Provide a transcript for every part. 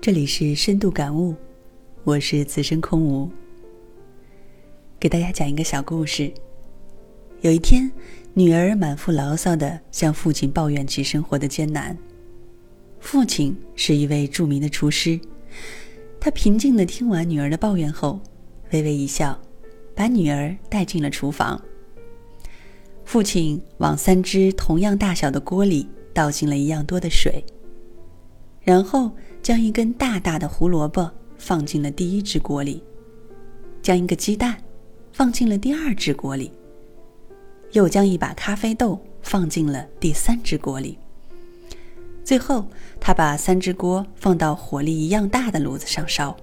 这里是深度感悟，我是此生空无。给大家讲一个小故事。有一天，女儿满腹牢骚的向父亲抱怨起生活的艰难。父亲是一位著名的厨师，他平静的听完女儿的抱怨后，微微一笑，把女儿带进了厨房。父亲往三只同样大小的锅里倒进了一样多的水，然后将一根大大的胡萝卜放进了第一只锅里，将一个鸡蛋放进了第二只锅里。又将一把咖啡豆放进了第三只锅里。最后，他把三只锅放到火力一样大的炉子上烧。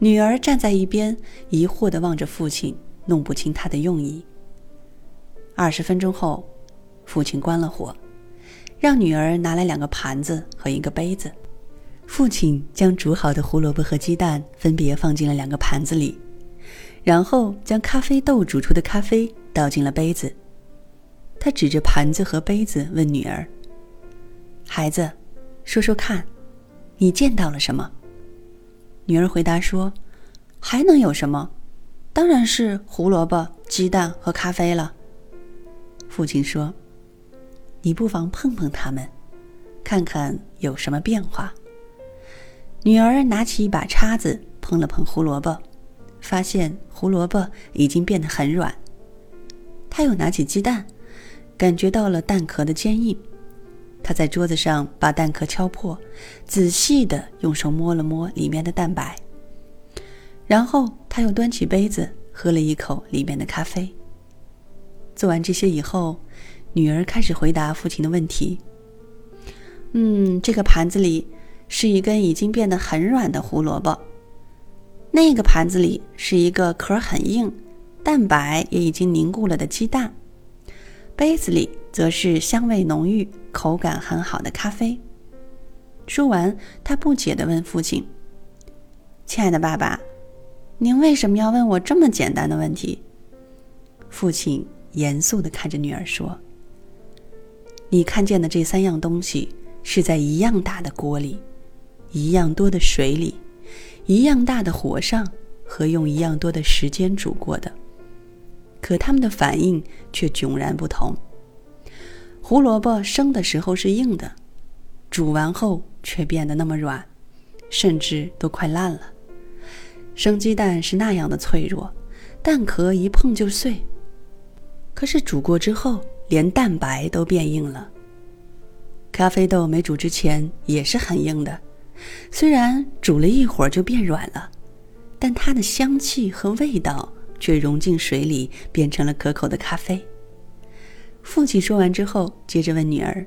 女儿站在一边，疑惑地望着父亲，弄不清他的用意。二十分钟后，父亲关了火，让女儿拿来两个盘子和一个杯子。父亲将煮好的胡萝卜和鸡蛋分别放进了两个盘子里，然后将咖啡豆煮出的咖啡。倒进了杯子。他指着盘子和杯子问女儿：“孩子，说说看，你见到了什么？”女儿回答说：“还能有什么？当然是胡萝卜、鸡蛋和咖啡了。”父亲说：“你不妨碰碰它们，看看有什么变化。”女儿拿起一把叉子碰了碰胡萝卜，发现胡萝卜已经变得很软。她又拿起鸡蛋，感觉到了蛋壳的坚硬。她在桌子上把蛋壳敲破，仔细的用手摸了摸里面的蛋白。然后她又端起杯子喝了一口里面的咖啡。做完这些以后，女儿开始回答父亲的问题。嗯，这个盘子里是一根已经变得很软的胡萝卜，那个盘子里是一个壳很硬。蛋白也已经凝固了的鸡蛋，杯子里则是香味浓郁、口感很好的咖啡。说完，他不解地问父亲：“亲爱的爸爸，您为什么要问我这么简单的问题？”父亲严肃地看着女儿说：“你看见的这三样东西是在一样大的锅里、一样多的水里、一样大的火上和用一样多的时间煮过的。”可它们的反应却迥然不同。胡萝卜生的时候是硬的，煮完后却变得那么软，甚至都快烂了。生鸡蛋是那样的脆弱，蛋壳一碰就碎。可是煮过之后，连蛋白都变硬了。咖啡豆没煮之前也是很硬的，虽然煮了一会儿就变软了，但它的香气和味道。却融进水里，变成了可口的咖啡。父亲说完之后，接着问女儿：“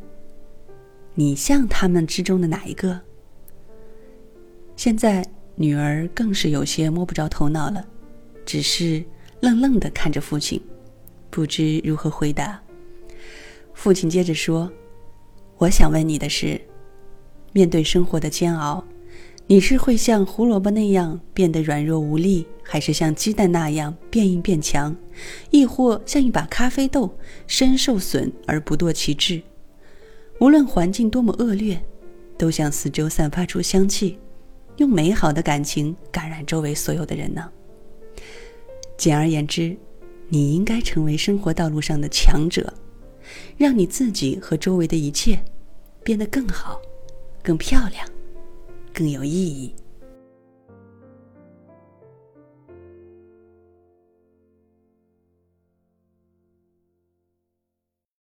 你像他们之中的哪一个？”现在女儿更是有些摸不着头脑了，只是愣愣的看着父亲，不知如何回答。父亲接着说：“我想问你的是，面对生活的煎熬。”你是会像胡萝卜那样变得软弱无力，还是像鸡蛋那样变硬变强，亦或像一把咖啡豆，身受损而不堕其志？无论环境多么恶劣，都向四周散发出香气，用美好的感情感染周围所有的人呢？简而言之，你应该成为生活道路上的强者，让你自己和周围的一切变得更好、更漂亮。更有意义。